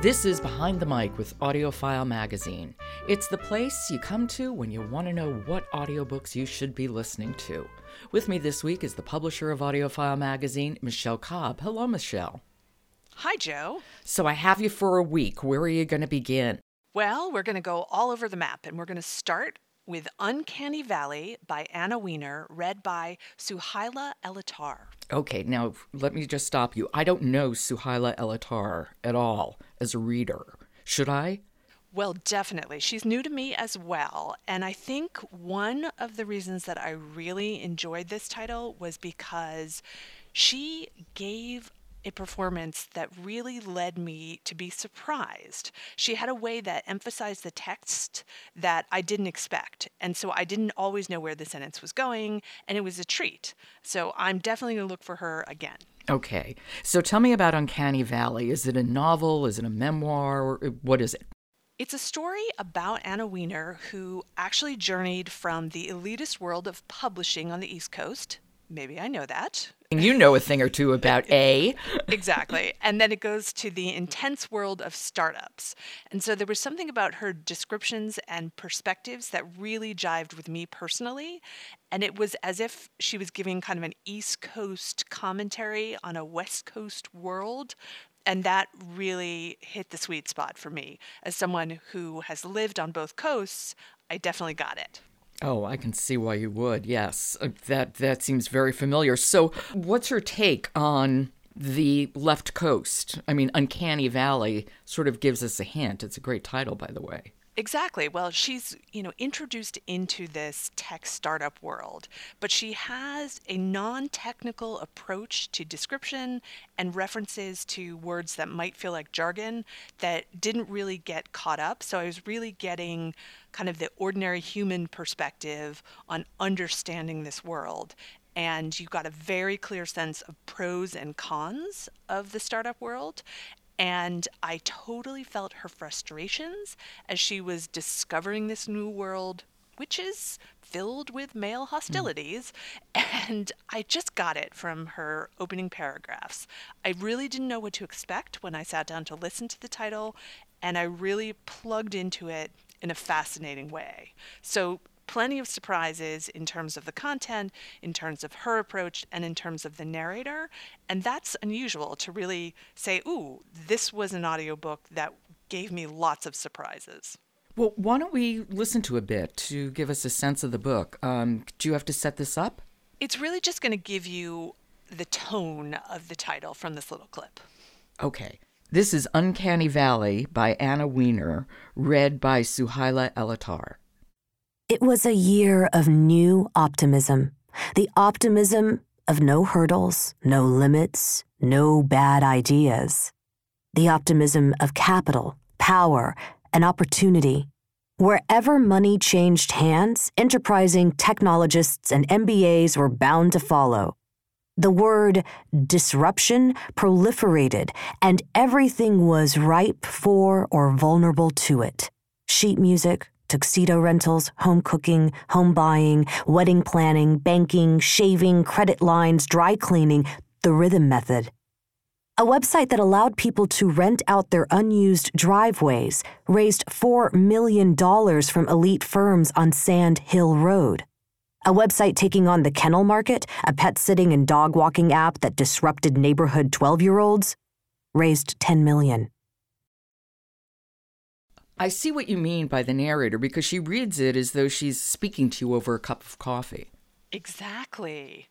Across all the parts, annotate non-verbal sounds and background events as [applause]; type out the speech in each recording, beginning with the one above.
This is Behind the Mic with AudioFile Magazine. It's the place you come to when you want to know what audiobooks you should be listening to. With me this week is the publisher of AudioFile Magazine, Michelle Cobb. Hello, Michelle. Hi, Jo. So I have you for a week. Where are you going to begin? Well, we're going to go all over the map and we're going to start with Uncanny Valley by Anna Wiener, read by Suhaila Elatar. Okay, now let me just stop you. I don't know Suhaila Elatar at all as a reader. Should I? Well, definitely. She's new to me as well. And I think one of the reasons that I really enjoyed this title was because she gave a performance that really led me to be surprised. She had a way that emphasized the text that I didn't expect. And so I didn't always know where the sentence was going, and it was a treat. So I'm definitely going to look for her again. Okay. So tell me about Uncanny Valley. Is it a novel? Is it a memoir? Uh, what is it? It's a story about Anna Wiener, who actually journeyed from the elitist world of publishing on the East Coast. Maybe I know that. You know a thing or two about A. exactly. And then it goes to the intense world of startups. And so there was something about her descriptions and perspectives that really jived with me personally. And it was as if she was giving kind of an East Coast commentary on a West Coast world and that really hit the sweet spot for me. As someone who has lived on both coasts, I definitely got it. Oh, I can see why you would. Yes, uh, that that seems very familiar. So, what's your take on the left coast? I mean, Uncanny Valley sort of gives us a hint. It's a great title, by the way. Exactly. Well, she's, you know, introduced into this tech startup world, but she has a non-technical approach to description and references to words that might feel like jargon that didn't really get caught up. So I was really getting kind of the ordinary human perspective on understanding this world and you got a very clear sense of pros and cons of the startup world. And I totally felt her frustrations as she was discovering this new world, which is filled with male hmm. hostilities. Mm. And I just got it from her opening paragraphs. I really didn't know what to expect when I sat down to listen to the title, and I really plugged into it in a fascinating way. So plenty of surprises in terms of the content, in terms of her approach, and in terms of the narrator. And that's unusual to really say, ooh, this was an audiobook that gave me lots of surprises. Well, why don't we listen to a bit to give us a sense of the book? Um, do you have to set this up? It's really just going to give you the tone of the title from this little clip. Okay. This is Uncanny Valley by Anna Wiener, read by Suhaila Elatar. It was a year of new optimism. The optimism of no hurdles, no limits, no bad ideas. The optimism of capital, power, and opportunity. Wherever money changed hands, enterprising technologists and MBAs were bound to follow. The word disruption proliferated, and everything was ripe for or vulnerable to it. Sheet music, tuxedo rentals, home cooking, home buying, wedding planning, banking, shaving, credit lines, dry cleaning, the rhythm method. A website that allowed people to rent out their unused driveways raised $4 million from elite firms on Sand Hill Road. A website taking on the kennel market, a pet sitting and dog walking app that disrupted neighborhood 12 year olds, raised 10 million. I see what you mean by the narrator because she reads it as though she's speaking to you over a cup of coffee. Exactly.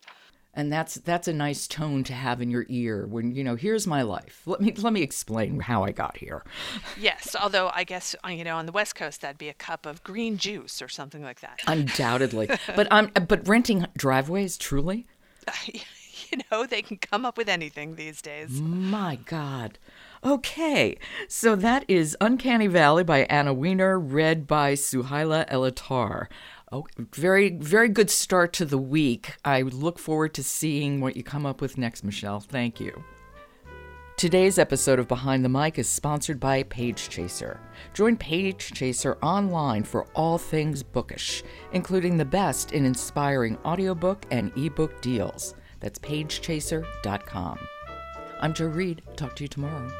And that's that's a nice tone to have in your ear when you know here's my life. Let me let me explain how I got here. [laughs] Yes, although I guess uh, you know on the West Coast that'd be a cup of green juice or something like that. Undoubtedly, [laughs] but um, but renting driveways truly. [laughs] [laughs] you know they can come up with anything these days. My God. Okay, so that is Uncanny Valley by Anna Wiener, read by Suhaila Elatar. Oh, very, very good start to the week. I look forward to seeing what you come up with next, Michelle. Thank you. Today's episode of Behind the Mic is sponsored by Page Chaser. Join Page Chaser online for all things bookish, including the best in inspiring audiobook and ebook deals. That's pagechaser.com. I'm Jo Reed. Talk to you tomorrow.